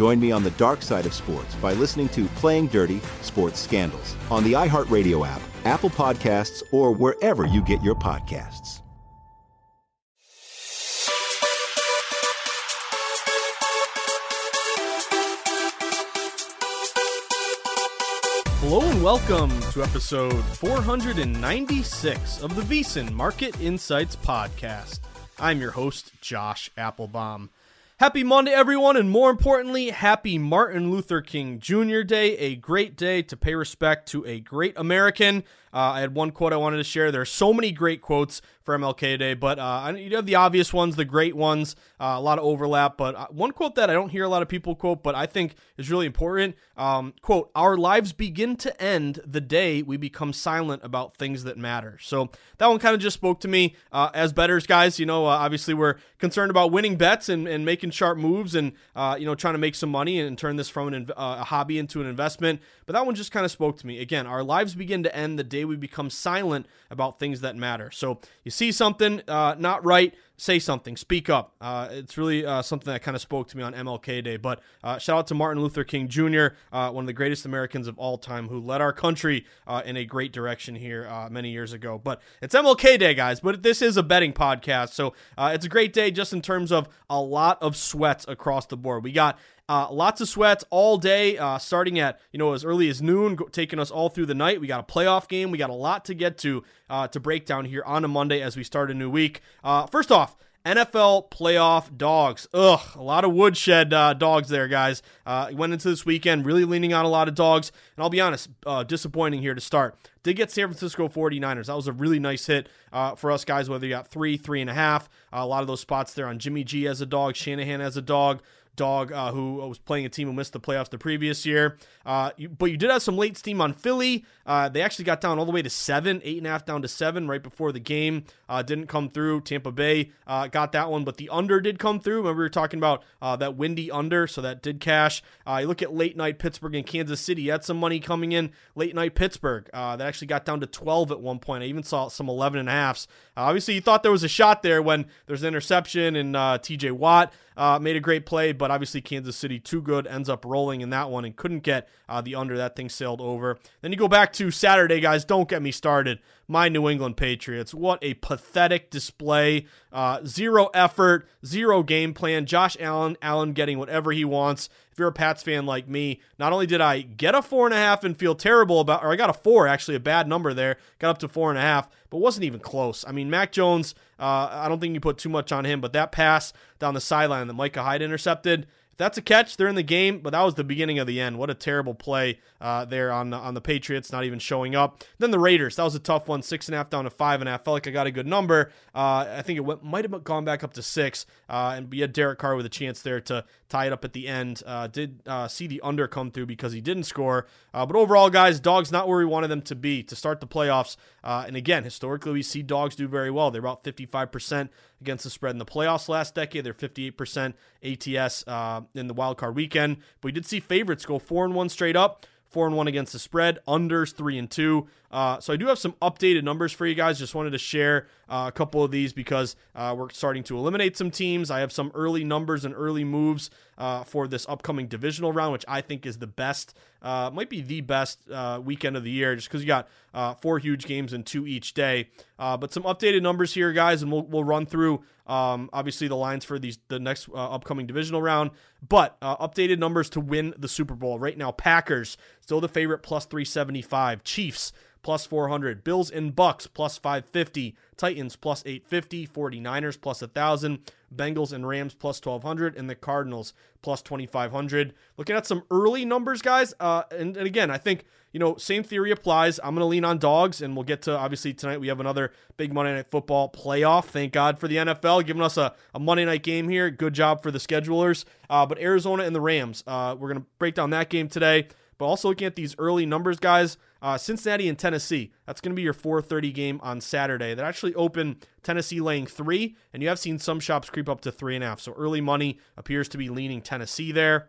Join me on the dark side of sports by listening to Playing Dirty Sports Scandals on the iHeartRadio app Apple Podcasts, or wherever you get your podcasts. Hello and welcome to episode 496 of the VSiN Market Insights Podcast. I'm your host, Josh Appelbaum. Happy Monday, everyone, and more importantly, happy Martin Luther King Jr. Day, a great day to pay respect to a great American. Uh, I had one quote I wanted to share. There are so many great quotes for MLK Day, but uh, you have the obvious ones, the great ones, uh, a lot of overlap. But uh, one quote that I don't hear a lot of people quote, but I think is really important um, quote, Our lives begin to end the day we become silent about things that matter. So that one kind of just spoke to me. Uh, as betters, guys, you know, uh, obviously we're concerned about winning bets and, and making sharp moves and, you know, trying to make some money and turn this from an, a hobby into an investment. But that one just kind of spoke to me. Again, our lives begin to end the day we become silent about things that matter. So you see something uh, not right, say something, speak up. Uh, it's really uh, something that kind of spoke to me on MLK Day. But uh, shout out to Martin Luther King Jr., uh, one of the greatest Americans of all time, who led our country uh, in a great direction here uh, many years ago. But it's MLK Day, guys. But this is a betting podcast, so it's a great day just in terms of a lot of sweats across the board. We got uh, lots of sweats all day, uh, starting at you know as early as noon, go, taking us all through the night. We got a playoff game. We got a lot to get to uh, to break down here on a Monday as we start a new week. Uh, first off. NFL playoff dogs. Ugh, a lot of woodshed uh, dogs there, guys. Uh, went into this weekend really leaning on a lot of dogs. And I'll be honest, uh, disappointing here to start. Did get San Francisco 49ers. That was a really nice hit uh, for us guys, whether you got three, three and a half. a lot of those spots there on Jimmy G as a dog, Shanahan as a dog dog uh, who was playing a team who missed the playoffs the previous year. Uh, you, but you did have some late steam on Philly. Uh, they actually got down all the way to seven, eight and a half down to seven right before the game. Uh, didn't come through. Tampa Bay uh, got that one, but the under did come through. Remember we were talking about uh, that windy under, so that did cash. you look at late night Pittsburgh and Kansas City. You had some money coming in late night Pittsburgh. that actually got down to 12 at one point. I even saw some 11 and a halfs. obviously, you thought there was a shot there when there's an interception and TJ Watt uh, made a great play, but obviously Kansas City too good ends up rolling in that one and couldn't get uh, the under. That thing sailed over. Then you go back to Saturday, guys. Don't get me started. My New England Patriots. What a pathetic display. Uh, zero effort, zero game plan. Josh Allen, Allen getting whatever he wants. If you're a Pats fan like me, not only did I get a four and a half and feel terrible about, or I got a four, actually a bad number there, got up to four and a half, but wasn't even close. I mean, Mac Jones uh, I don't think you put too much on him, but that pass down the sideline that Micah Hyde intercepted, that's a catch. They're in the game, but that was the beginning of the end. What a terrible play uh, there on on the Patriots, not even showing up. Then the Raiders, that was a tough one, six and a half down to five and a half. Felt like I got a good number. Uh, I think it went, might have gone back up to six, uh, and we had Derek Carr with a chance there to tie it up at the end. Uh, did uh, see the under come through because he didn't score, uh, but overall, guys, dogs not where we wanted them to be to start the playoffs. and again, historically, we see dogs do very well. They're about fifty five percent against the spread in the playoffs last decade. They're 58% ATS uh, in the wild card weekend. But we did see favorites go four and one straight up. Four and one against the spread, unders three and two. Uh, so I do have some updated numbers for you guys. Just wanted to share uh, a couple of these because uh, we're starting to eliminate some teams. I have some early numbers and early moves uh, for this upcoming divisional round, which I think is the best, uh, might be the best uh, weekend of the year, just because you got four huge games and two each day. but some updated numbers here, guys, and we'll, we'll run through um, obviously the lines for these the next upcoming divisional round. But updated numbers to win the Super Bowl right now: Packers still the favorite, plus 375. Chiefs plus 400. Bills and Bucks plus 550. Titans plus 850. 49ers plus 1,000. Bengals and Rams plus 1,200. And the Cardinals plus 2,500. Looking at some early numbers, guys. Uh, and, and again, I think, you know, same theory applies. I'm going to lean on dogs, and we'll get to obviously tonight. We have another big Monday Night Football playoff. Thank God for the NFL giving us a, a Monday night game here. Good job for the schedulers. Uh, but Arizona and the Rams, uh, we're going to break down that game today. But also looking at these early numbers, guys, uh, Cincinnati and Tennessee. That's going to be your 4:30 game on Saturday. That actually opened Tennessee laying three, and you have seen some shops creep up to three and a half. So early money appears to be leaning Tennessee there.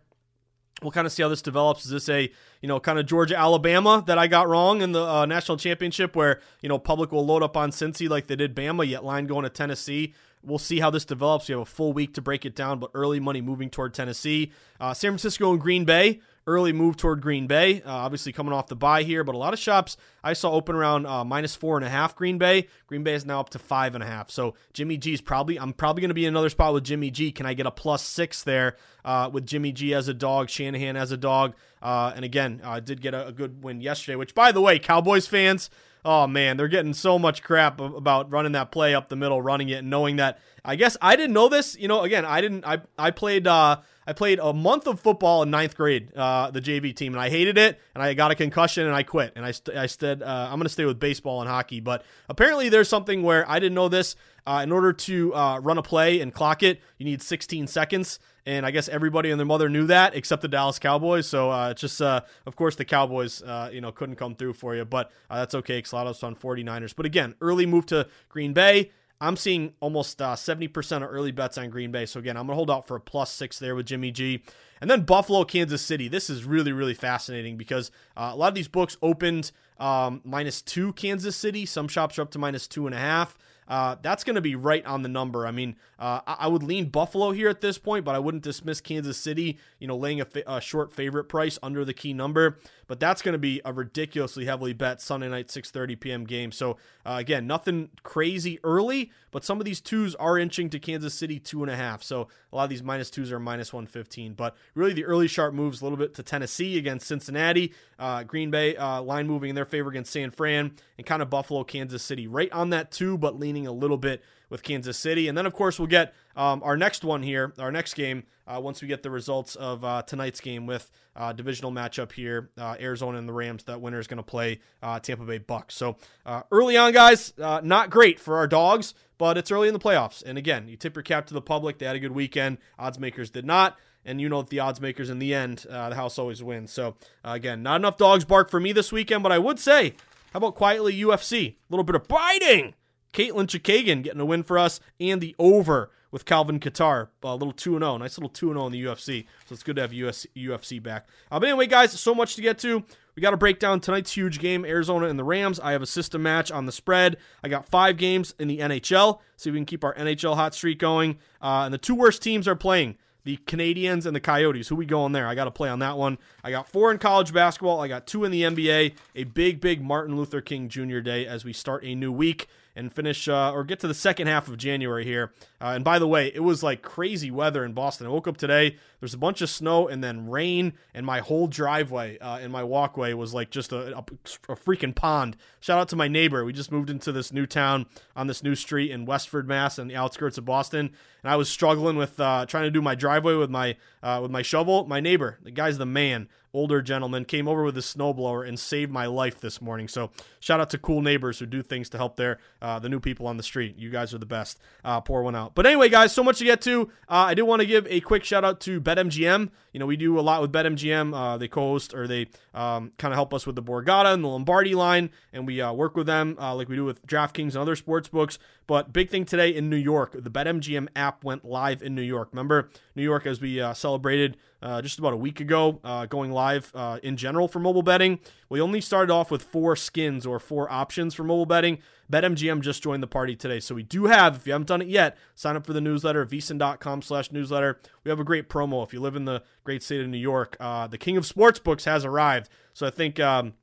We'll kind of see how this develops. Is this a you know kind of Georgia Alabama that I got wrong in the uh, national championship, where you know public will load up on Cincy like they did Bama, yet line going to Tennessee. We'll see how this develops. We have a full week to break it down, but early money moving toward Tennessee. Uh, San Francisco and Green Bay early move toward Green Bay. Uh, obviously coming off the buy here, but a lot of shops I saw open around uh, minus four and a half. Green Bay. Green Bay is now up to five and a half. So Jimmy G is probably. I'm probably going to be another spot with Jimmy G. Can I get a plus six there uh, with Jimmy G as a dog, Shanahan as a dog? Uh, and again, I did get a, a good win yesterday. Which, by the way, Cowboys fans oh man, they're getting so much crap about running that play up the middle, running it, and knowing that. I guess I didn't know this. You know, again, I didn't. I I played. Uh, I played a month of football in ninth grade, uh, the JV team, and I hated it, and I got a concussion, and I quit, and I, st- I said uh, I'm going to stay with baseball and hockey. But apparently, there's something where I didn't know this. Uh, in order to uh, run a play and clock it, you need 16 seconds, and I guess everybody and their mother knew that except the Dallas Cowboys. So uh, it's just, uh, of course, the Cowboys, you know, couldn't come through for you, but that's okay. Xalatos on 49ers, but again, early move to Green Bay. I'm seeing almost uh, 70% of early bets on Green Bay. So again, I'm going to hold out for a plus six there with Jimmy G. And then Buffalo, Kansas City. This is really, really fascinating because uh, a lot of these books opened um, minus two Kansas City. Some shops are up to minus two and a half. Uh, that's going to be right on the number. I mean, uh, I would lean Buffalo here at this point, but I wouldn't dismiss Kansas City, you know, laying a, fa- a short favorite price under the key number. But that's going to be a ridiculously heavily bet Sunday night 6:30 p.m. game. So uh, again, nothing crazy early, but some of these twos are inching to Kansas City two and a half. So a lot of these minus twos are minus 115. But really, the early sharp moves a little bit to Tennessee against Cincinnati, uh, Green Bay uh, line moving in their favor against San Fran, and kind of Buffalo, Kansas City right on that two, but leaning a little bit with Kansas City. And then, of course, we'll get um, our next one here, our next game, uh, once we get the results of uh, tonight's game with uh, divisional matchup here, uh, Arizona and the Rams. That winner is going to play uh, Tampa Bay Bucks. So uh, early on, guys, not great for our dogs, but it's early in the playoffs. And again, you tip your cap to the public. They had a good weekend. Odds makers did not. And you know that the odds makers in the end, the house always wins. So again, not enough dogs bark for me this weekend, but I would say, how about quietly UFC? A little bit of biting Katlyn Chookagian getting a win for us, and the over with Calvin Kattar. A little 2 0. Nice little 2 0 in the UFC. So it's good to have US, UFC back. Uh, but anyway, guys, so much to get to. We got to break down tonight's huge game, Arizona and the Rams. I have a system match on the spread. I got five games in the NHL. See if we can keep our NHL hot streak going. Uh, and the two worst teams are playing the Canadiens and the Coyotes. Who we going there? I got to play on that one. I got four in college basketball. I got two in the NBA. A big, big Martin Luther King Jr. Day as we start a new week and finish uh, or get to the second half of January here. Uh, and by the way, it was like crazy weather in Boston. I woke up today, there's a bunch of snow and then rain, and my whole driveway uh, and my walkway was like just a, a, a, freaking pond. Shout out to my neighbor. We just moved into this new town on this new street in Westford, Mass, on the outskirts of Boston, and I was struggling with uh, trying to do my driveway with my uh, with my shovel. My neighbor, the guy's the man older gentleman came over with his snowblower and saved my life this morning. So shout out to cool neighbors who do things to help their uh, the new people on the street. You guys are the best. Uh, pour one out. But anyway, guys, so much to get to. Uh, I do want to give a quick shout out to BetMGM. You know, we do a lot with BetMGM. Uh, they co-host or they um, kind of help us with the Borgata and the Lombardi line, and we uh, work with them uh, like we do with DraftKings and other sports books. But big thing today in New York, the BetMGM app went live in New York. Remember New York as we celebrated uh, just about a week ago, uh, going live uh, in general for mobile betting. We only started off with four skins or four options for mobile betting. BetMGM just joined the party today. So we do have, if you haven't done it yet, sign up for the newsletter, vsin.com slash newsletter. We have a great promo. If you live in the great state of New York, uh, the king of sportsbooks has arrived. So I think, um,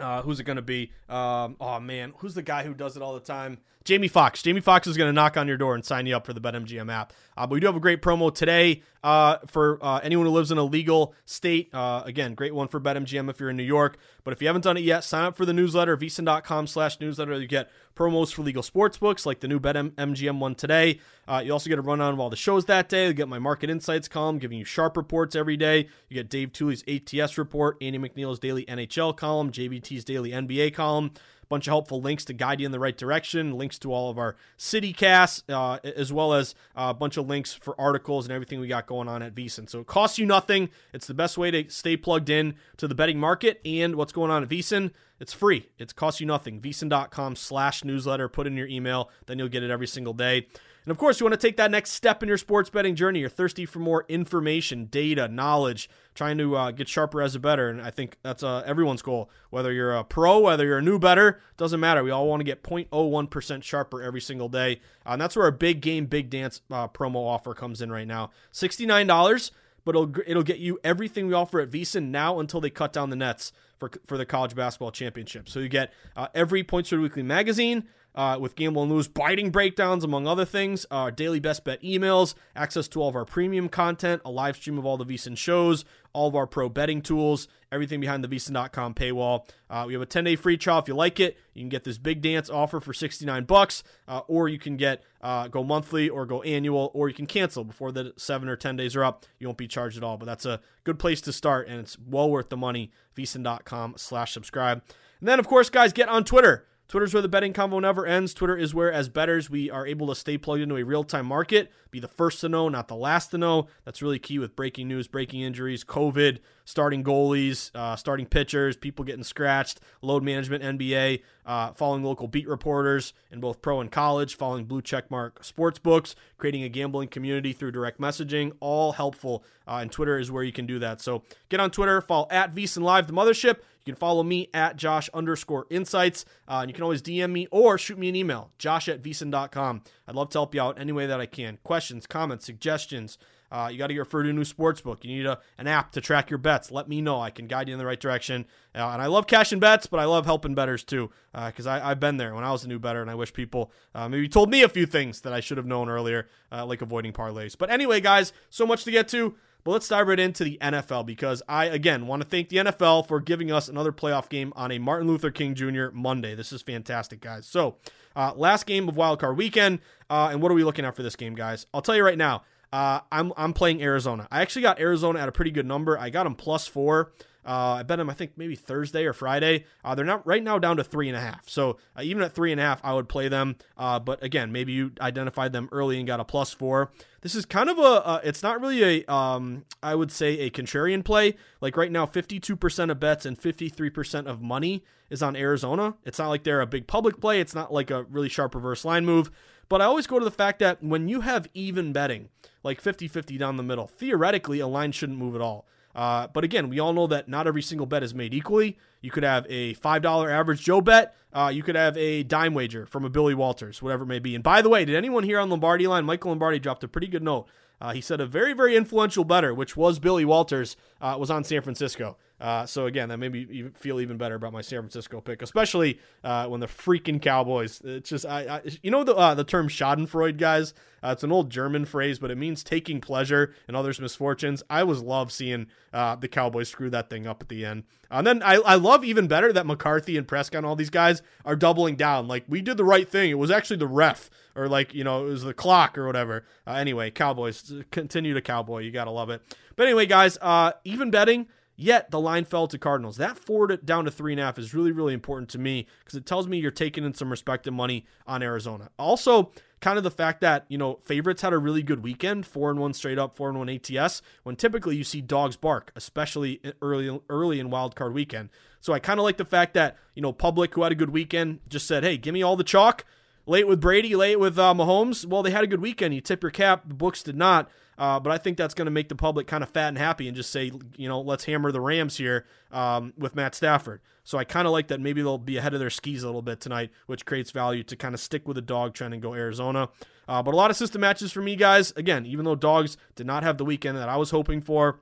uh, who's it going to be? Um, oh, man. Who's the guy who does it all the time? Jamie Foxx. Jamie Foxx is going to knock on your door and sign you up for the BetMGM app. Uh, but we do have a great promo today uh, for uh, anyone who lives in a legal state. Uh, again, great one for BetMGM if you're in New York. But if you haven't done it yet, sign up for the newsletter, vsin.com slash newsletter. You get promos for legal sports books like the new BetMGM one today. Uh, you also get a rundown of all the shows that day. You get my market insights column giving you sharp reports every day. You get Dave Tuley's ATS report, Andy McNeil's daily NHL column, JBT's daily NBA column bunch of helpful links to guide you in the right direction, links to all of our city casts, uh, as well as a bunch of links for articles and everything we got going on at VSiN. So it costs you nothing. It's the best way to stay plugged in to the betting market and what's going on at VSiN. It's free. It costs you nothing. VSiN.com slash newsletter. Put in your email, then you'll get it every single day. And of course, you want to take that next step in your sports betting journey. You're thirsty for more information, data, knowledge, trying to uh, get sharper as a better. And I think that's uh, everyone's goal. Whether you're a pro, whether you're a new better, doesn't matter. We all want to get 0.01% sharper every single day. Uh, and that's where our big game, big dance uh, promo offer comes in right now. $69 but it'll it'll get you everything we offer at VSiN now until they cut down the nets for for the college basketball championship. So you get uh, every Points Weekly magazine, uh, with Gamble and Lose biting breakdowns, among other things, our daily best bet emails, access to all of our premium content, a live stream of all the VSiN shows, all of our pro betting tools, everything behind the VSiN.com paywall. Uh, we have a 10 day free trial. If you like it, you can get this big dance offer for 69 bucks, uh, or you can get uh, go monthly or go annual, or you can cancel before the seven or 10 days are up. You won't be charged at all, but that's a good place to start, and it's well worth the money. VSiN.com slash subscribe. And then, of course, guys, get on Twitter. Twitter's where the betting convo never ends. Twitter is where, as betters, we are able to stay plugged into a real time market, be the first to know, not the last to know. That's really key with breaking news, breaking injuries, COVID, starting goalies, uh, starting pitchers, people getting scratched, load management, NBA, uh, following local beat reporters in both pro and college, following blue checkmark sports books, creating a gambling community through direct messaging, all helpful. Uh, and Twitter is where you can do that. So get on Twitter, follow at VSiN Live, the mothership. You can follow me at Josh underscore insights. Uh, and you can always DM me or shoot me an email, josh at vsin.com. I'd love to help you out any way that I can. Questions, comments, suggestions. Uh, you got to get referred to a new sports book. You need a, an app to track your bets. Let me know. I can guide you in the right direction. Uh, and I love cashing bets, but I love helping betters too, because uh, I've been there when I was a new better, and I wish people uh, maybe told me a few things that I should have known earlier, uh, like avoiding parlays. But anyway, guys, so much to get to. But let's dive right into the NFL because I, again, want to thank the NFL for giving us another playoff game on a Martin Luther King Jr. Monday. This is fantastic, guys. So, uh, last game of wildcard weekend. Uh, and what are we looking at for this game, guys? I'll tell you right now. Uh, I'm, I'm playing Arizona. I actually got Arizona at a pretty good number. I got them plus four. Uh, I bet them, I think maybe Thursday or Friday. Uh, they're not right now down to three and a half. So uh, even at three and a half, I would play them. Uh, but again, maybe you identified them early and got a plus four. This is kind of a, it's not really a, um, I would say a contrarian play. Like right now, 52% of bets and 53% of money is on Arizona. It's not like they're a big public play. It's not like a really sharp reverse line move. But I always go to the fact that when you have even betting, like 50 50 down the middle, theoretically, a line shouldn't move at all. Uh, but again, we all know that not every single bet is made equally. You could have a $5 average Joe bet. Uh, you could have a dime wager from a Billy Walters, whatever it may be. And by the way, did anyone here on Lombardi line? Michael Lombardi dropped a pretty good note. Uh, he said a very, very influential better, which was Billy Walters, uh, was on San Francisco. Uh, so again, that made me feel even better about my San Francisco pick, especially uh, when the freaking Cowboys. It's just I, I you know the uh, the term Schadenfreude, guys. Uh, it's an old German phrase, but it means taking pleasure in others' misfortunes. I always love seeing uh, the Cowboys screw that thing up at the end. And then I, I love even better that McCarthy and Prescott and all these guys are doubling down. Like we did the right thing. It was actually the ref, or like you know it was the clock or whatever. Uh, anyway, Cowboys continue to cowboy. You gotta love it. But anyway, guys, uh, even betting Yet the line fell to Cardinals. That forward down to three and a half is really, really important to me because it tells me you're taking in some respected money on Arizona. Also, kind of the fact that you know favorites had a really good weekend, four and one straight up, four and one ATS. When typically you see dogs bark, especially early early in wild card weekend. So I kind of like the fact that you know public who had a good weekend just said, "Hey, give me all the chalk." Late with Brady, late with uh, Mahomes. Well, they had a good weekend. You tip your cap. The books did not. Uh, but I think that's going to make the public kind of fat and happy and just say, you know, let's hammer the Rams here um, with Matt Stafford. So I kind of like that maybe they'll be ahead of their skis a little bit tonight, which creates value to kind of stick with the dog trend and go Arizona. Uh, but a lot of system matches for me, guys. Again, even though dogs did not have the weekend that I was hoping for,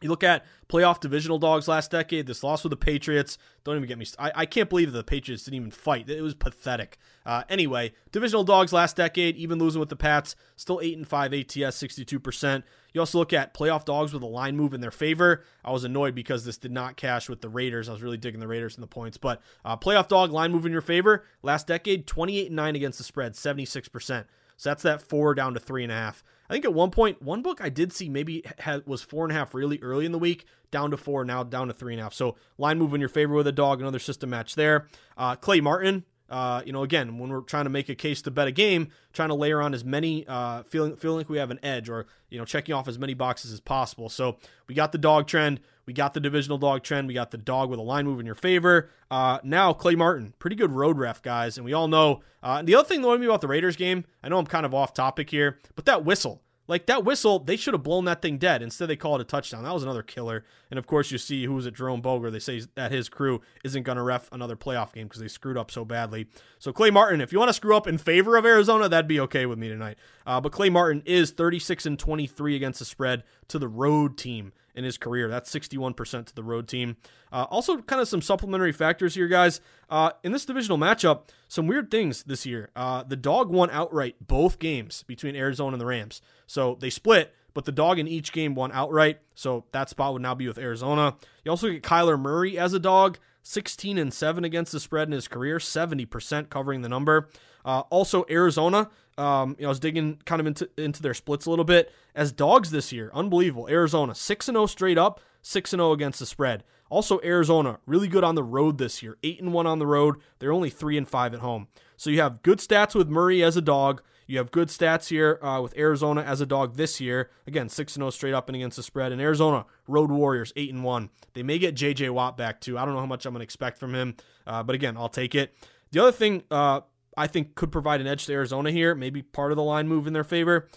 you look at playoff divisional dogs last decade. This loss with the Patriots. Don't even get me. I, I can't believe the Patriots didn't even fight. It was pathetic. Uh, anyway, divisional dogs last decade, even losing with the Pats, still eight and five ATS, sixty two percent. You also look at playoff dogs with a line move in their favor. I was annoyed because this did not cash with the Raiders. I was really digging the Raiders in the points, but uh, playoff dog line move in your favor last decade, twenty eight and nine against the spread, seventy six percent. So that's that four down to three and a half. I think at one point, one book I did see maybe had, was four and a half really early in the week, down to four, now down to three and a half. So line move in your favor with a dog, another system match there. Uh, Clay Martin, uh, you know, again, when we're trying to make a case to bet a game, trying to layer on as many, uh, feeling feeling like we have an edge, or you know, checking off as many boxes as possible. So we got the dog trend, we got the divisional dog trend, we got the dog with a line move in your favor. Uh, now Clay Martin, pretty good road ref, guys, and we all know. Uh, the other thing that annoyed me about the Raiders game, I know I'm kind of off topic here, but that whistle. Like that whistle, they should have blown that thing dead. Instead, they call it a touchdown. That was another killer. And of course, you see who was it, Jerome Boger. They say that his crew isn't going to ref another playoff game because they screwed up so badly. So Clay Martin, if you want to screw up in favor of Arizona, that'd be okay with me tonight. Uh, but Clay Martin is 36 and 23 against the spread to the road team in his career. That's 61% to the road team. Uh, also, kind of some supplementary factors here, guys. Uh, in this divisional matchup, some weird things this year. Uh, the dog won outright both games between Arizona and the Rams. So they split, but the dog in each game won outright. So that spot would now be with Arizona. You also get Kyler Murray as a dog. 16 and 7 against the spread in his career, 70% covering the number. Uh, also, Arizona, um, you know, I was digging kind of into, into their splits a little bit. As dogs this year, unbelievable. Arizona, 6 and 0 straight up, 6 and 0 against the spread. Also, Arizona, really good on the road this year, 8 and 1 on the road. They're only 3 and 5 at home. So you have good stats with Murray as a dog. You have good stats here uh, with Arizona as a dog this year. Again, 6 0 straight up and against the spread. And Arizona, Road Warriors, 8 and 1. They may get JJ Watt back too. I don't know how much I'm going to expect from him, uh, but again, I'll take it. The other thing uh, I think could provide an edge to Arizona here, maybe part of the line move in their favor.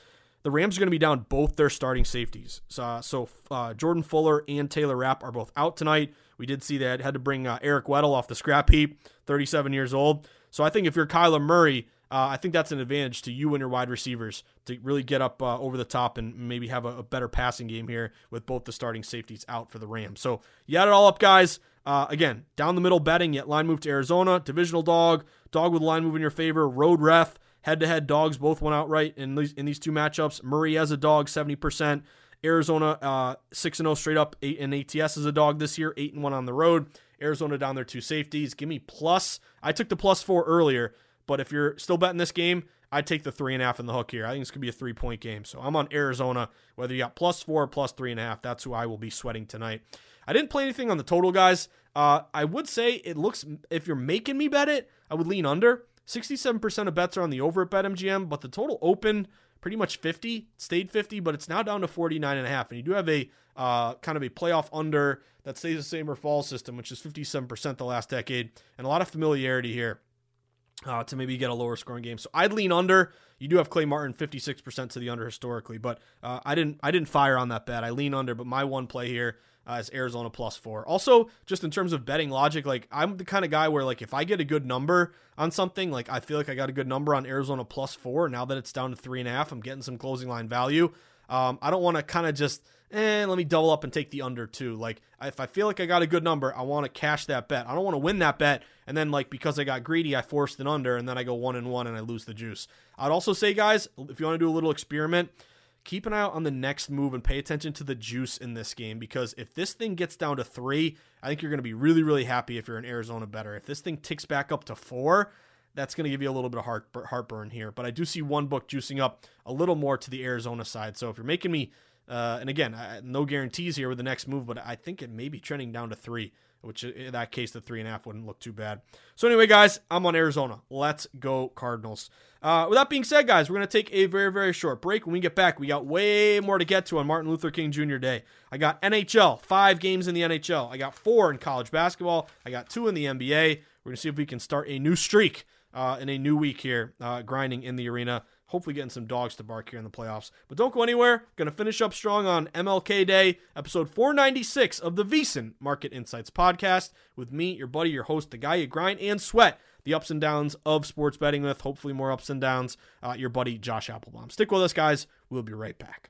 The Rams are going to be down both their starting safeties. So, so uh, Jordan Fuller and Taylor Rapp are both out tonight. We did see that had to bring uh, Eric Weddle off the scrap heap, 37 years old. So I think if you're Kyler Murray, uh, I think that's an advantage to you and your wide receivers to really get up uh, over the top and maybe have a, a, better passing game here with both the starting safeties out for the Rams. So you add it all up, guys. Uh, again, down the middle betting, yet line move to Arizona, divisional dog, dog with line move in your favor, road ref, head to head dogs both went outright in these in these two matchups. Murray as a dog, seventy percent. Arizona uh, six and zero straight up, eight and ATS as a dog this year, eight and one on the road. Arizona down their two safeties. Give me plus. I took the plus four earlier, but if you're still betting this game, I'd take the three and a half in the hook here. I think it's gonna be a three point game. So I'm on Arizona. Whether you got plus four or plus three and a half, that's who I will be sweating tonight. I didn't play anything on the total, guys. Uh, I would say it looks if you're making me bet it, I would lean under. 67% of bets are on the over at BetMGM, but the total open pretty much 50, stayed 50, but it's now down to 49 and a half. And you do have a uh, kind of a playoff under that stays the same or fall system, which is 57% the last decade, and a lot of familiarity here. Uh, to maybe get a lower scoring game, so I'd lean under. You do have Clay Martin 56% to the under historically, but uh, I didn't I didn't fire on that bet. I lean under, but my one play here uh, Arizona plus four. Also, just in terms of betting logic, like I'm the kind of guy where like if I get a good number on something, like I feel like I got a good number on Arizona plus four. Now that it's down to three and a half, I'm getting some closing line value. Um, I don't want to kind of just eh, let me double up and take the under too. Like if I feel like I got a good number, I want to cash that bet. I don't want to win that bet and then like because I got greedy, I forced an under and then I go one and one and I lose the juice. I'd also say, guys, if you want to do a little experiment keep an eye out on the next move and pay attention to the juice in this game because if this thing gets down to three, I think you're going to be really, really happy if you're an Arizona better. If this thing ticks back up to four, that's going to give you a little bit of heart, heartburn here. But I do see one book juicing up a little more to the Arizona side. So if you're making me, uh, and again, no guarantees here with the next move, but I think it may be trending down to three which in that case, the three and a half wouldn't look too bad. So, anyway, guys, I'm on Arizona. Let's go, Cardinals. Uh, with that being said, guys, we're going to take a very, very short break. When we get back, we got way more to get to on Martin Luther King Jr. Day. I got NHL, five games in the NHL. I got four in college basketball. I got two in the NBA. We're going to see if we can start a new streak uh, in a new week here, uh, grinding in the arena. Hopefully, getting some dogs to bark here in the playoffs. But don't go anywhere. Going to finish up strong on MLK Day, episode 496 of the VSiN Market Insights podcast with me, your buddy, your host, the guy you grind and sweat the ups and downs of sports betting with. Hopefully, more ups and downs. Uh, your buddy, Josh Appelbaum. Stick with us, guys. We'll be right back.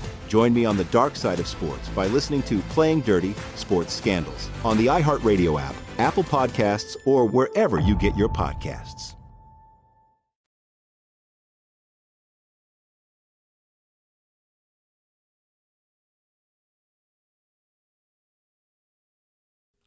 Join me on the dark side of sports by listening to Playing Dirty Sports Scandals on the iHeartRadio app, Apple Podcasts, or wherever you get your podcasts.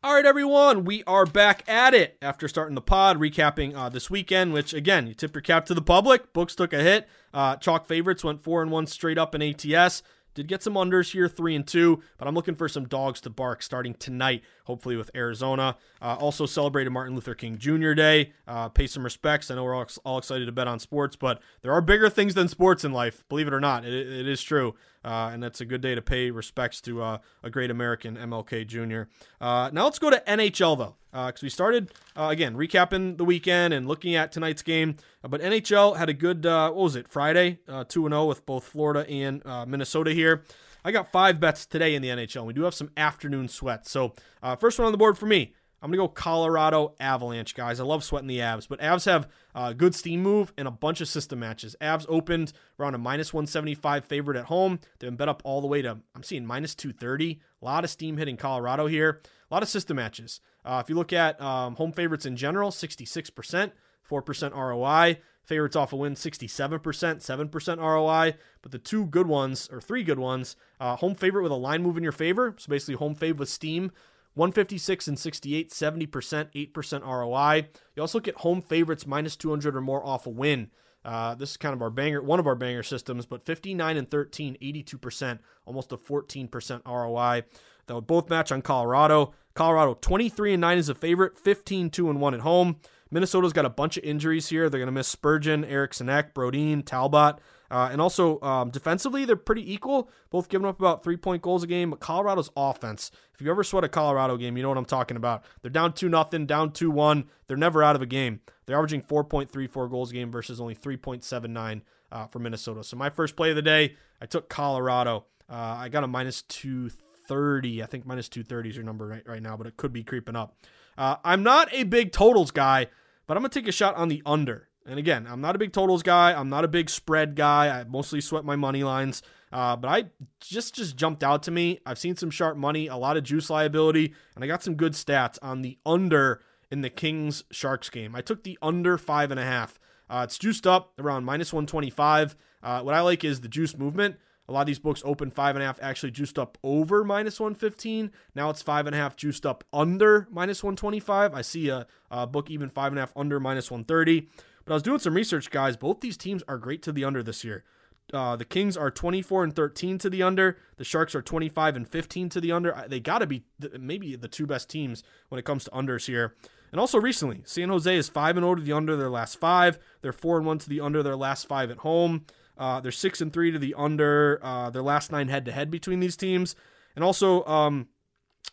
All right, everyone, we are back at it after starting the pod, recapping uh, this weekend. Which again, you tip your cap to the public. Books took a hit. Uh, chalk favorites went four and one straight up in ATS. Did get some unders here, three and two, but I'm looking for some dogs to bark starting tonight, hopefully with Arizona. Uh, also celebrated Martin Luther King Jr. Day. Uh, pay some respects. I know we're all, all, excited to bet on sports, but there are bigger things than sports in life. Believe it or not, it, it is true. Uh, and that's a good day to pay respects to uh, a great American, MLK Jr. Uh, now let's go to NHL though, because uh, we started uh, again recapping the weekend and looking at tonight's game. Uh, but NHL had a good what was it Friday, two and zero oh with both Florida and Minnesota here. I got five bets today in the NHL. We do have some afternoon sweats. So first one on the board for me. I'm going to go Colorado Avalanche, guys. I love sweating the Avs, but Avs have a good steam move and a bunch of system matches. Avs opened around a minus 175 favorite at home. They've been bet up all the way to, I'm seeing minus 230. A lot of steam hitting Colorado here. A lot of system matches. Uh, if you look at um, home favorites in general, 66%, 4% ROI. Favorites off a win, 67%, 7% ROI. But the two good ones, or three good ones, uh, home favorite with a line move in your favor. So basically, home fave with steam 156 and 68, 70%, 8% ROI. You also at home favorites minus 200 or more off a win. Uh, this is kind of our banger, one of our banger systems, but 59 and 13, 82%, almost a 14% ROI. That would both match on Colorado. Colorado 23 and 9 is a favorite, 15 2 and 1 at home. Minnesota's got a bunch of injuries here. They're going to miss Spurgeon, Eriksson Ek, Brodin, Talbot. Uh, and also um, defensively, they're pretty equal, both giving up about three point goals a game. But Colorado's offense, if you ever sweat a Colorado game, you know what I'm talking about. They're down 2 nothing, down 2 1. They're never out of a game. They're averaging 4.34 goals a game versus only 3.79 uh, for Minnesota. So my first play of the day, I took Colorado. Uh, I got a minus 230. I think minus 230 is your number right, right now, but it could be creeping up. Uh, I'm not a big totals guy, but I'm going to take a shot on the under. And again, I'm not a big totals guy. I'm not a big spread guy. I mostly sweat my money lines. Uh, but I just just jumped out to me. I've seen some sharp money, a lot of juice liability, and I got some good stats on the under in the Kings Sharks game. I took the under five and a half. Uh, it's juiced up around minus 125. Uh, what I like is the juice movement. A lot of these books open five and a half, actually juiced up over minus 115. Now it's five and a half juiced up under minus 125. I see a, a book even five and a half under minus 130. But I was doing some research, guys. Both these teams are great to the under this year. Uh, the Kings are 24 and 13 to the under. The Sharks are 25 and 15 to the under. They got to be maybe the two best teams when it comes to unders here. And also recently, San Jose is 5 and 0 to the under their last five. They're 4 and 1 to the under their last five at home. Uh, they're 6 and 3 to the under uh, their last nine head to head between these teams. And also, um,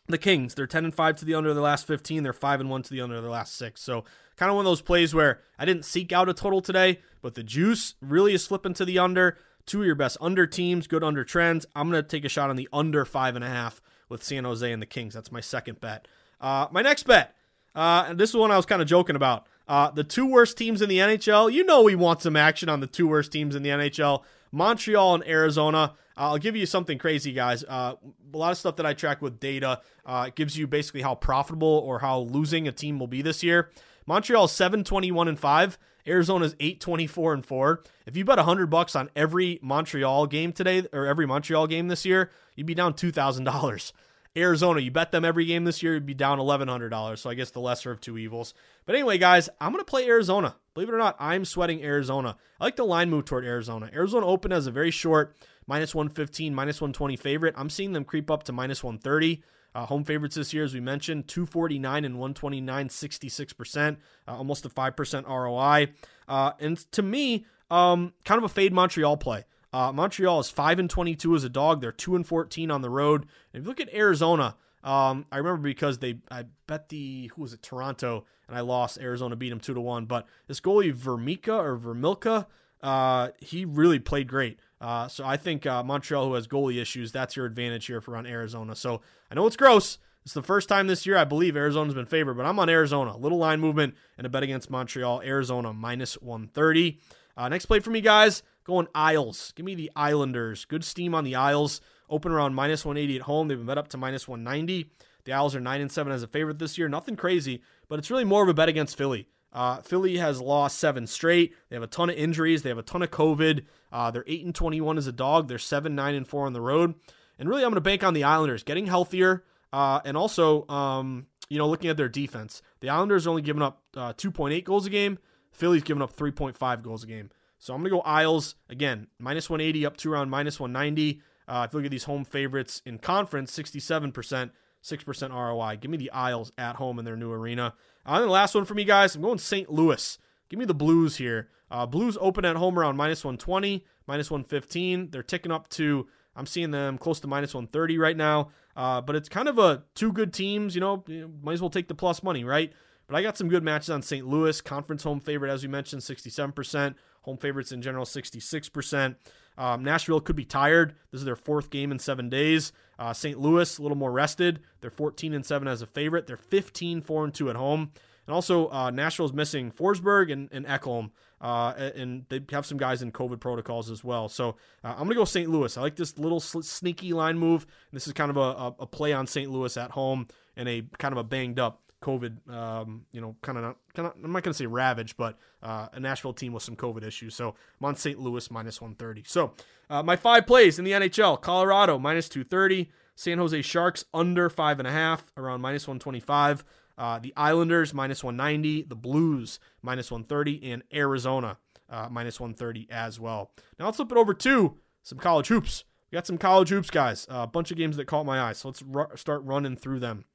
the Kings, they're 10 and 5 to the under their last 15. They're 5 and 1 to the under their last six. So kind of one of those plays where I didn't seek out a total today, but the juice really is flipping to the under. Two of your best under teams, good under trends. I'm going to take a shot on the under five and a half with San Jose and the Kings. That's my second bet. Uh, my next bet, uh, and this is one I was kind of joking about. Uh, the two worst teams in the NHL. You know we want some action on the two worst teams in the NHL. Montreal and Arizona. I'll give you something crazy, guys. Uh, a lot of stuff that I track with data uh, gives you basically how profitable or how losing a team will be this year. Montreal 721 and 5. Arizona's 824 and 4. If you bet 100 bucks on every Montreal game today or every Montreal game this year, you'd be down $2,000. Arizona, you bet them every game this year, you'd be down $1,100. So I guess the lesser of two evils. But anyway, guys, I'm going to play Arizona. Believe it or not, I'm sweating Arizona. I like the line move toward Arizona. Arizona open as a very short minus 115, minus 120 favorite. I'm seeing them creep up to minus 130. Uh, home favorites this year, as we mentioned, 249 and 129, 66%, uh, almost a 5% ROI. Uh, and to me, um, kind of a fade Montreal play. Uh, Montreal is 5 and 22 as a dog. They're 2 and 14 on the road. And if you look at Arizona, um, I remember because they, I bet the, who was it, Toronto, and I lost. Arizona beat them 2 to 1. But this goalie, Vermika or Vermilka, uh, he really played great. Uh, so I think uh, Montreal, who has goalie issues, that's your advantage here for on Arizona. So I know it's gross. It's the first time this year I believe Arizona's been favored, but I'm on Arizona. Little line movement and a bet against Montreal. Arizona minus 130. Uh, next play for me, guys. Going Isles. Give me the Islanders. Good steam on the Isles. Open around minus 180 at home. They've been bet up to minus 190. The Isles are 9 and 7 as a favorite this year. Nothing crazy, but it's really more of a bet against Philly. Uh, Philly has lost seven straight. They have a ton of injuries. They have a ton of COVID. Uh, they're eight and twenty-one as a dog. They're seven, nine, and four on the road. And really, I'm going to bank on the Islanders getting healthier, uh, and also, um, you know, looking at their defense. The Islanders are only giving up uh, 2.8 goals a game. Philly's giving up 3.5 goals a game. So I'm going to go Isles again, minus 180 up to around minus 190. Uh, if you look at these home favorites in conference, 67%, 6% ROI. Give me the Isles at home in their new arena. Uh, and the last one for me, guys, I'm going St. Louis. Give me the Blues here. Uh, Blues open at home around minus 120, minus 115. They're ticking up to, I'm seeing them close to minus 130 right now. Uh, but it's kind of a two good teams, you know, might as well take the plus money, right? But I got some good matches on St. Louis. Conference home favorite, as we mentioned, 67%. Home favorites in general, 66%. Um, Nashville could be tired. This is their fourth game in seven days. Uh, St. Louis, a little more rested. They're 14 and 7 as a favorite. They're 15 4 and 2 at home. And also, uh, Nashville's missing Forsberg and, and Ekholm. Uh, and they have some guys in COVID protocols as well. So uh, I'm going to go St. Louis. I like this little sneaky line move. This is kind of a, a, play on St. Louis at home and a kind of a banged up COVID, um, you know, kind of not, kind of, I'm not going to say ravaged, but uh, a Nashville team with some COVID issues. So I'm on St. Louis minus 130. So uh, my five plays in the NHL Colorado minus 230, San Jose Sharks under five and a half, around minus 125. Uh, the Islanders minus 190, the Blues minus 130, and Arizona uh, minus 130 as well. Now let's flip it over to some college hoops. We got some college hoops, guys. A bunch of games that caught my eye. So let's ru- start running through them.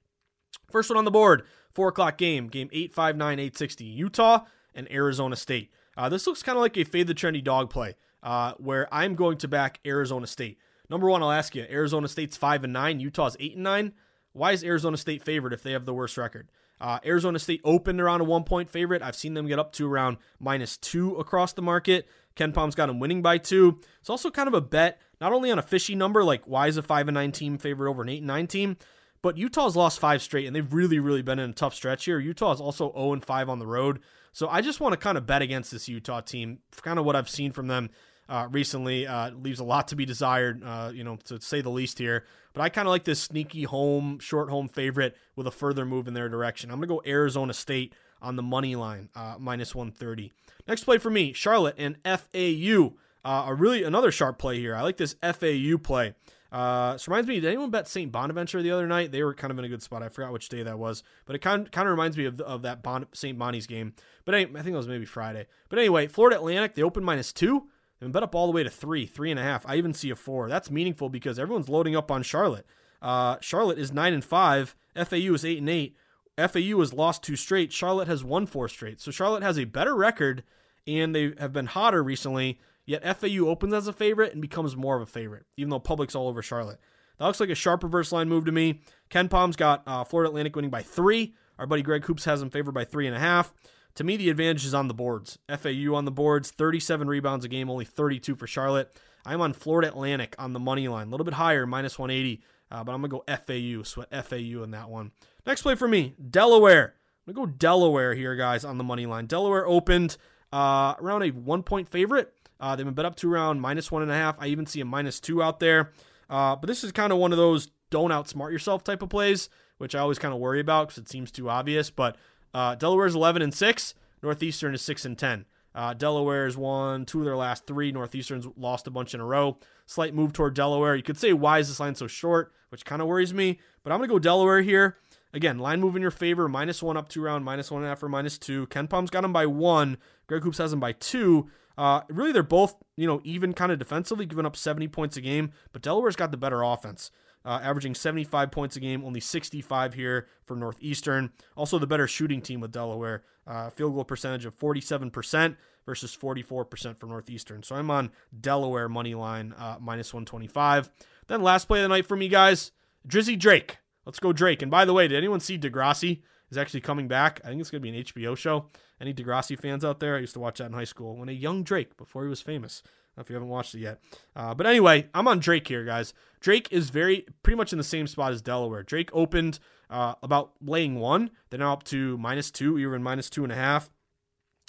First one on the board, 4 o'clock game, game 859 860, Utah and Arizona State. Uh, this looks kind of like a fade the trendy dog play, uh, where I'm going to back Arizona State. Number one, I'll ask you: Arizona State's five and nine, Utah's eight and nine. Why is Arizona State favored if they have the worst record? Uh, Arizona State opened around a one point favorite. I've seen them get up to around minus two across the market. KenPom's got them winning by two. It's also kind of a bet, not only on a fishy number, like why is a five and nine team favored over an eight and nine team, but Utah's lost five straight, and they've really, really been in a tough stretch here. Utah is also 0 and 5 on the road. So I just want to kind of bet against this Utah team. Kind of what I've seen from them uh, recently uh, leaves a lot to be desired, uh, you know, to say the least here. But I kind of like this sneaky home, short home favorite with a further move in their direction. I'm going to go Arizona State on the money line, uh, minus 130. Next play for me, Charlotte and FAU. Uh, a really another sharp play here. I like this FAU play. Uh, this reminds me, did anyone bet St. Bonaventure the other night? They were kind of in a good spot. I forgot which day that was, but it kind kind of reminds me of, of that bon, St. Bonnie's game. But anyway, I think it was maybe Friday. But anyway, Florida Atlantic, they opened minus two and bet up all the way to three, three and a half. I even see a four. That's meaningful because everyone's loading up on Charlotte. Uh, Charlotte is nine and five. FAU is eight and eight. FAU has lost two straight. Charlotte has won four straight. So Charlotte has a better record, and they have been hotter recently. Yet FAU opens as a favorite and becomes more of a favorite, even though public's all over Charlotte. That looks like a sharp reverse line move to me. KenPom's got uh, Florida Atlantic winning by three. Our buddy Greg Hoops has them favored by three and a half. To me, the advantage is on the boards. FAU on the boards, 37 rebounds a game, only 32 for Charlotte. I'm on Florida Atlantic on the money line, a little bit higher, minus 180, uh, but I'm going to go FAU, sweat FAU in that one. Next play for me, Delaware. I'm going to go Delaware here, guys, on the money line. Delaware opened uh, around a one point favorite Uh, they've been bet up to around minus one and a half. I even see a minus two out there. Uh, but this is kind of one of those don't outsmart yourself type of plays, which I always kind of worry about because it seems too obvious. But uh, Delaware's 11 and 6, Northeastern is 6 and 10. Uh, Delaware's won two of their last three. Northeastern's lost a bunch in a row. Slight move toward Delaware. You could say, why is this line so short? Which kind of worries me. But I'm going to go Delaware here. Again, line move in your favor. Minus one up two round, minus one and a half or minus two. KenPom's got them by one. Greg Hoops has them by two. Uh, really, they're both you know even kind of defensively, giving up 70 points a game. But Delaware's got the better offense uh, averaging 75 points a game, only 65 here for Northeastern. Also, the better shooting team with Delaware. Uh, field goal percentage of 47% versus 44% for Northeastern. So I'm on Delaware money line uh, minus 125. Then last play of the night for me, guys, Drizzy Drake. Let's go Drake. And by the way, did anyone see Degrassi is actually coming back? I think it's going to be an HBO show. Any Degrassi fans out there? I used to watch that in high school when a young Drake before he was famous if you haven't watched it yet. Uh, but anyway, I'm on Drake here, guys. Drake is very pretty much in the same spot as Delaware. Drake opened uh, about laying one. They're now up to minus two, even minus two and a half.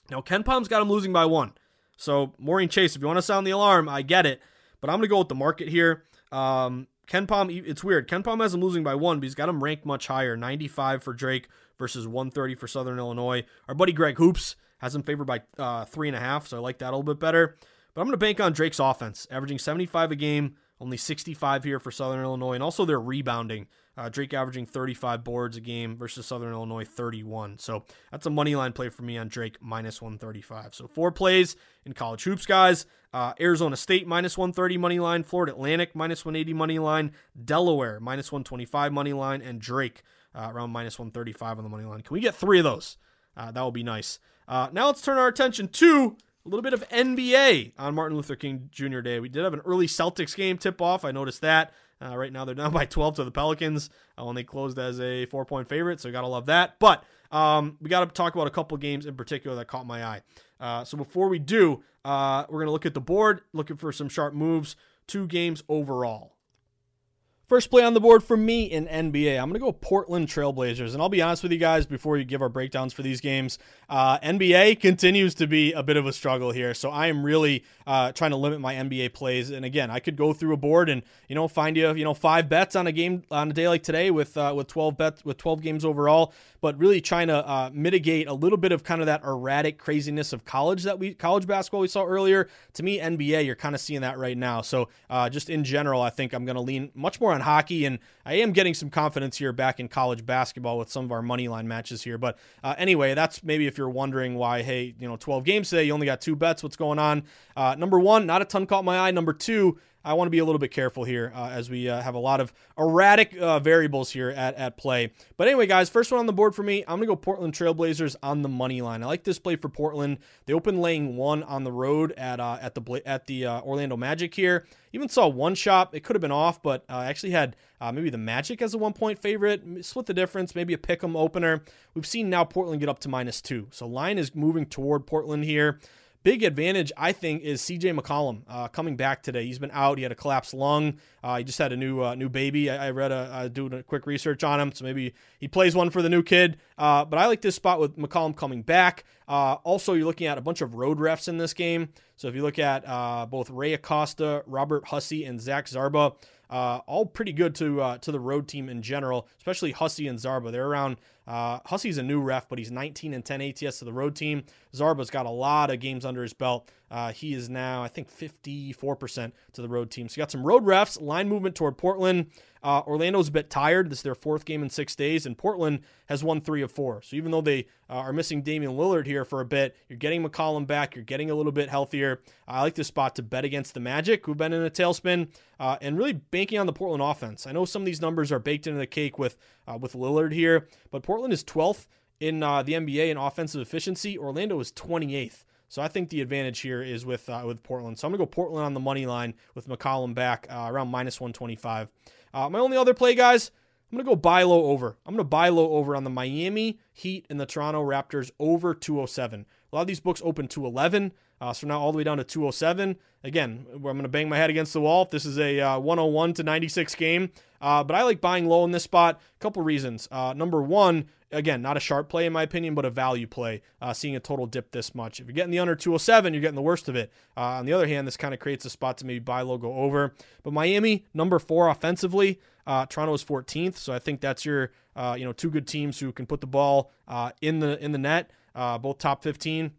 Now KenPom's got him losing by one. So Maureen Chase, if you want to sound the alarm, I get it. But I'm gonna go with the market here. Um, KenPom, it's weird. KenPom has him losing by one, but he's got him ranked much higher. 95 for Drake versus 130 for Southern Illinois. Our buddy Greg Hoops has him favored by uh, three and a half, so I like that a little bit better. But I'm going to bank on Drake's offense, averaging 75 a game, only 65 here for Southern Illinois, and also they're rebounding. Uh, Drake averaging 35 boards a game versus Southern Illinois 31. So that's a money line play for me on Drake minus 135. So four plays in college hoops, guys. Uh, Arizona State minus 130 money line, Florida Atlantic minus 180 money line, Delaware minus 125 money line, and Drake uh, around minus 135 on the money line. Can we get three of those? Uh, that would be nice. Uh, now let's turn our attention to a little bit of NBA on Martin Luther King Jr. Day. We did have an early Celtics game tip off. I noticed that. Uh, right now, they're down by 12 to the Pelicans uh, when they closed as a four point favorite. So, got to love that. But um, we got to talk about a couple games in particular that caught my eye. Uh, so, before we do, uh, we're going to look at the board, looking for some sharp moves. Two games overall. First play on the board for me in NBA. I'm going to go Portland Trailblazers. And I'll be honest with you guys before you give our breakdowns for these games. Uh, NBA continues to be a bit of a struggle here. So I am really uh, trying to limit my NBA plays. And again, I could go through a board and, you know, find you, you know, five bets on a game on a day like today with, uh, with 12 bets, with 12 games overall. But really trying to uh, mitigate a little bit of kind of that erratic craziness of college that we, college basketball we saw earlier. To me, NBA, you're kind of seeing that right now. So uh, just in general, I think I'm going to lean much more on hockey, and I am getting some confidence here back in college basketball with some of our money line matches here. But uh, anyway, that's maybe if you're wondering why, hey, you know, 12 games today, you only got two bets. What's going on? Uh, number one, not a ton caught my eye. Number two, I want to be a little bit careful here uh, as we uh, have a lot of erratic uh, variables here at, at play. But anyway, guys, first one on the board for me, I'm going to go Portland Trailblazers on the money line. I like this play for Portland. They open laying one on the road at uh, at the at the uh, Orlando Magic here. Even saw one shot. It could have been off, but uh, actually had maybe the Magic as a one point favorite. Split the difference. Maybe a pick 'em opener. We've seen now Portland get up to minus two. So line is moving toward Portland here. Big advantage, I think, is CJ McCollum uh, coming back today. He's been out. He had a collapsed lung. Uh, he just had a new uh, new baby. I, I read a, uh, doing a quick research on him, so maybe he plays one for the new kid. Uh, but I like this spot with McCollum coming back. Uh, also, you're looking at a bunch of road refs in this game. So if you look at both Ray Acosta, Robert Hussey, and Zach Zarba, all pretty good to to the road team in general, especially Hussey and Zarba. They're around uh, Hussey's a new ref, but he's 19 and 10 ATS to the road team. Zarba's got a lot of games under his belt. Uh, he is now, I think, 54% to the road team. So you got some road refs, line movement toward Portland. Uh, Orlando's a bit tired. This is their fourth game in six days, and Portland has won three of four. So even though they uh, are missing Damian Lillard here for a bit, you're getting McCollum back. You're getting a little bit healthier. I like this spot to bet against the Magic, who've been in a tailspin, uh, and really banking on the Portland offense. I know some of these numbers are baked into the cake with uh, with Lillard here, but Portland is 12th in uh, the NBA in offensive efficiency. Orlando is 28th. So I think the advantage here is with uh, with Portland. So I'm gonna go Portland on the money line with McCollum back uh, around minus 125. Uh, my only other play, guys, I'm gonna go buy low over. I'm gonna buy low over on the Miami Heat and the Toronto Raptors over 207. A lot of these books open 211. Uh, so now all the way down to 207. Again, I'm to bang my head against the wall if this is a uh, 101 to 96 game. Uh, but I like buying low in this spot. A couple reasons. Uh, number one, again, not a sharp play in my opinion, but a value play. Uh, seeing a total dip this much. If you're getting the under 207, you're getting the worst of it. Uh, on the other hand, this kind of creates a spot to maybe buy low, go over. But Miami, number four offensively. Uh, Toronto is 14th, so I think that's your uh, you know two good teams who can put the ball in the in the net, both top 15.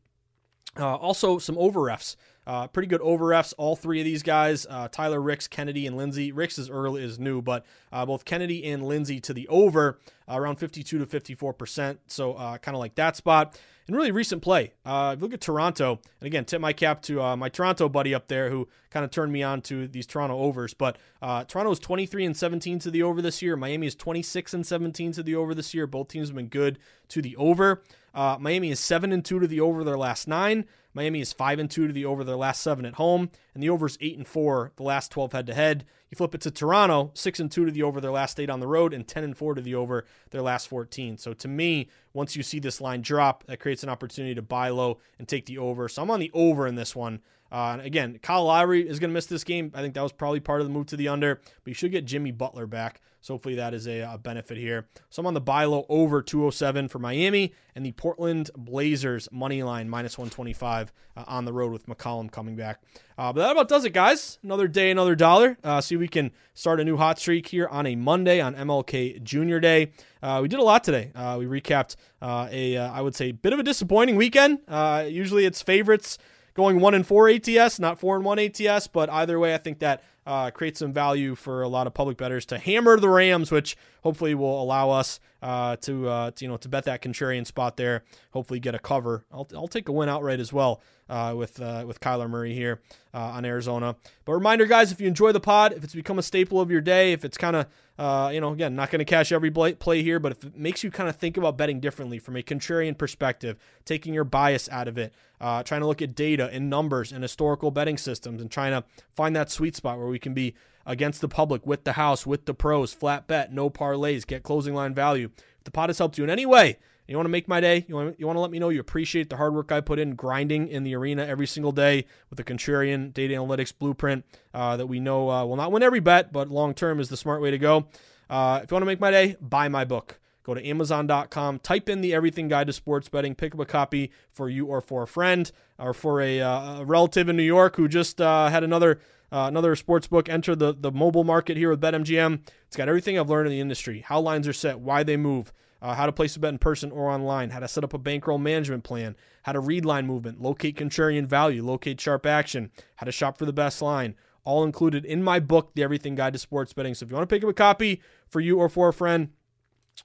Uh, also, some over refs. Uh, pretty good over. All three of these guys, uh, Tyler Ricks, Kennedy, and Lindsay. Ricks is early is new, but uh, both Kennedy and Lindsay to the over uh, around 52 to 54 percent. So uh, kind of like that spot. And really recent play. Uh, look at Toronto, and again, tip my cap to my Toronto buddy up there who kind of turned me on to these Toronto overs. But Toronto is 23 and 17 to the over this year. Miami is 26 and 17 to the over this year. Both teams have been good to the over. Miami is seven and two to the over their last nine. Miami is five and two to the over their last seven at home, and the over is eight and four the last 12 head to head. You flip it to Toronto, six and two to the over their last eight on the road, and 10 and four to the over their last 14. So to me, once you see this line drop, that creates an opportunity to buy low and take the over. So I'm on the over in this one. Uh, again, Kyle Lowry is going to miss this game. I think that was probably part of the move to the under, but you should get Jimmy Butler back. So hopefully that is a, a benefit here. So I'm on the buy low over 207 for Miami and the Portland Blazers money line minus 125 uh, on the road with McCollum coming back. Uh, but that about does it, guys. Another day, another dollar. Uh, see, we can start a new hot streak here on a Monday on MLK Junior Day. Uh, we did a lot today. Uh, we recapped uh, a, uh, I would say, bit of a disappointing weekend. Usually it's favorites going one and four ATS, not four and one ATS. But either way, I think that uh, creates some value for a lot of public bettors to hammer the Rams, which hopefully will allow us uh, to, uh, to, you know to bet that contrarian spot there. Hopefully get a cover. I'll, I'll take a win outright as well uh, with uh, with Kyler Murray here uh, on Arizona. But reminder, guys, if you enjoy the pod, if it's become a staple of your day, if it's kind of uh, you know, again, not going to cash every play here, but if it makes you kind of think about betting differently from a contrarian perspective, taking your bias out of it, uh, trying to look at data and numbers and historical betting systems, and trying to find that sweet spot where we can be against the public with the house, with the pros, flat bet, no parlays, get closing line value. If the pot has helped you in any way, you want to make my day, you want, you want to let me know you appreciate the hard work I put in grinding in the arena every single day with the contrarian data analytics blueprint uh, that we know uh, will not win every bet, but long term is the smart way to go. Uh, if you want to make my day, buy my book. Go to Amazon.com, type in the Everything Guide to Sports Betting, pick up a copy for you or for a friend or for a, uh, a relative in New York who just uh, had another uh, another sports book enter the, the mobile market here with BetMGM. It's got everything I've learned in the industry, how lines are set, why they move, uh, how to place a bet in person or online, how to set up a bankroll management plan, how to read line movement, locate contrarian value, locate sharp action, how to shop for the best line. All included in my book, The Everything Guide to Sports Betting. So if you want to pick up a copy for you or for a friend,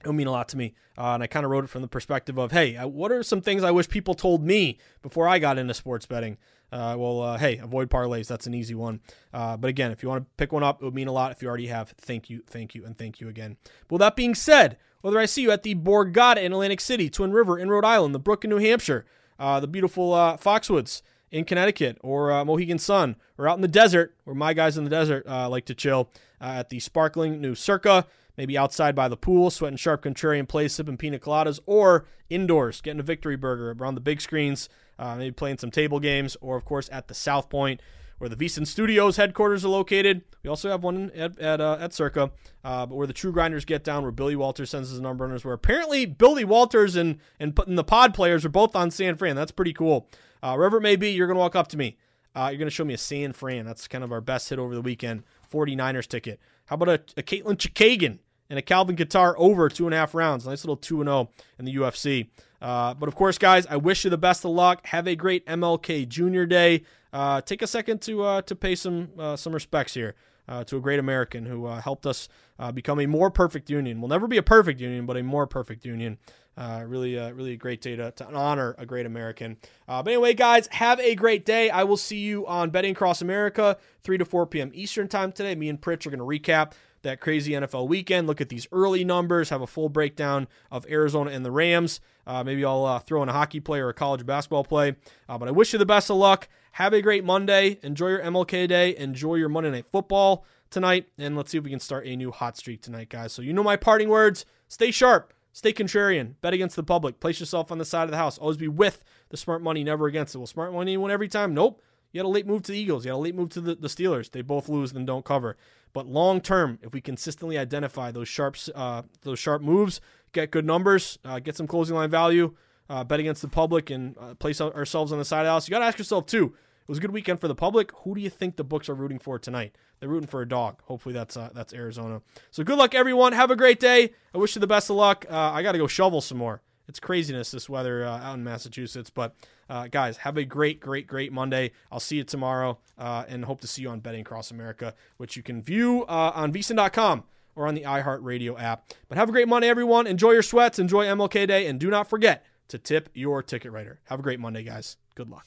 it would mean a lot to me. Uh, and I kind of wrote it from the perspective of, hey, uh, what are some things I wish people told me before I got into sports betting? Uh, well, uh, hey, avoid parlays. That's an easy one. Uh, but again, if you want to pick one up, it would mean a lot. If you already have, thank you, thank you, and thank you again. Well, that being said, whether I see you at the Borgata in Atlantic City, Twin River in Rhode Island, the Brook in New Hampshire, uh, the beautiful uh, Foxwoods in Connecticut, or uh, Mohegan Sun, or out in the desert, where my guys in the desert like to chill, at the sparkling new Circa, maybe outside by the pool, sweating sharp contrarian plays, sipping pina coladas, or indoors, getting a victory burger around the big screens, uh, maybe playing some table games, or of course at the South Point where the VSiN Studios headquarters are located. We also have one at at, uh, at Circa, uh, but where the True Grinders get down, where Billy Walters sends his number runners, where apparently Billy Walters and and, and the Pod players are both on San Fran. That's pretty cool. Uh, wherever it may be, you're gonna walk up to me. Uh, you're gonna show me a San Fran. That's kind of our best hit over the weekend. 49ers ticket. How about a, a Katlyn Chookagian and a Calvin Kattar over two and a half rounds? Nice little two and zero oh in the UFC. Uh, but of course, guys, I wish you the best of luck. Have a great MLK Junior Day. Uh, take a second to uh, to pay some uh, some respects here uh, to a great American who uh, helped us become a more perfect union. We'll never be a perfect union, but a more perfect union. really, really a great day to, to honor a great American. but anyway, guys, have a great day. I will see you on Betting Across America, 3 to 4 p.m. Eastern Time today. Me and Pritch are going to recap that crazy NFL weekend. Look at these early numbers, have a full breakdown of Arizona and the Rams. Uh, maybe I'll uh, throw in a hockey play or a college basketball play. Uh, but I wish you the best of luck. Have a great Monday. Enjoy your MLK day. Enjoy your Monday Night Football tonight. And let's see if we can start a new hot streak tonight, guys. So you know my parting words. Stay sharp, Stay contrarian. Bet against the public. Place yourself on the side of the house. Always be with the smart money, never against it. Will smart money win every time? Nope. You had a late move to the Eagles. You had a late move to the, the Steelers. They both lose, and don't cover. But long term, if we consistently identify those sharp, uh, those sharp moves, get good numbers, uh, get some closing line value, uh, bet against the public, and uh, place ourselves on the side of the house, you got to ask yourself too it was a good weekend for the public. Who do you think the books are rooting for tonight? They're rooting for a dog. Hopefully that's uh, that's Arizona. So good luck, everyone. Have a great day. I wish you the best of luck. Uh, I got to go shovel some more. It's craziness this weather uh, out in Massachusetts. But uh, guys, have a great, great, great Monday. I'll see you tomorrow, uh, and hope to see you on Betting Across America, which you can view uh, on VSiN.com or on the iHeartRadio app. But have a great Monday, everyone. Enjoy your sweats. Enjoy MLK Day, and do not forget to tip your ticket writer. Have a great Monday, guys. Good luck.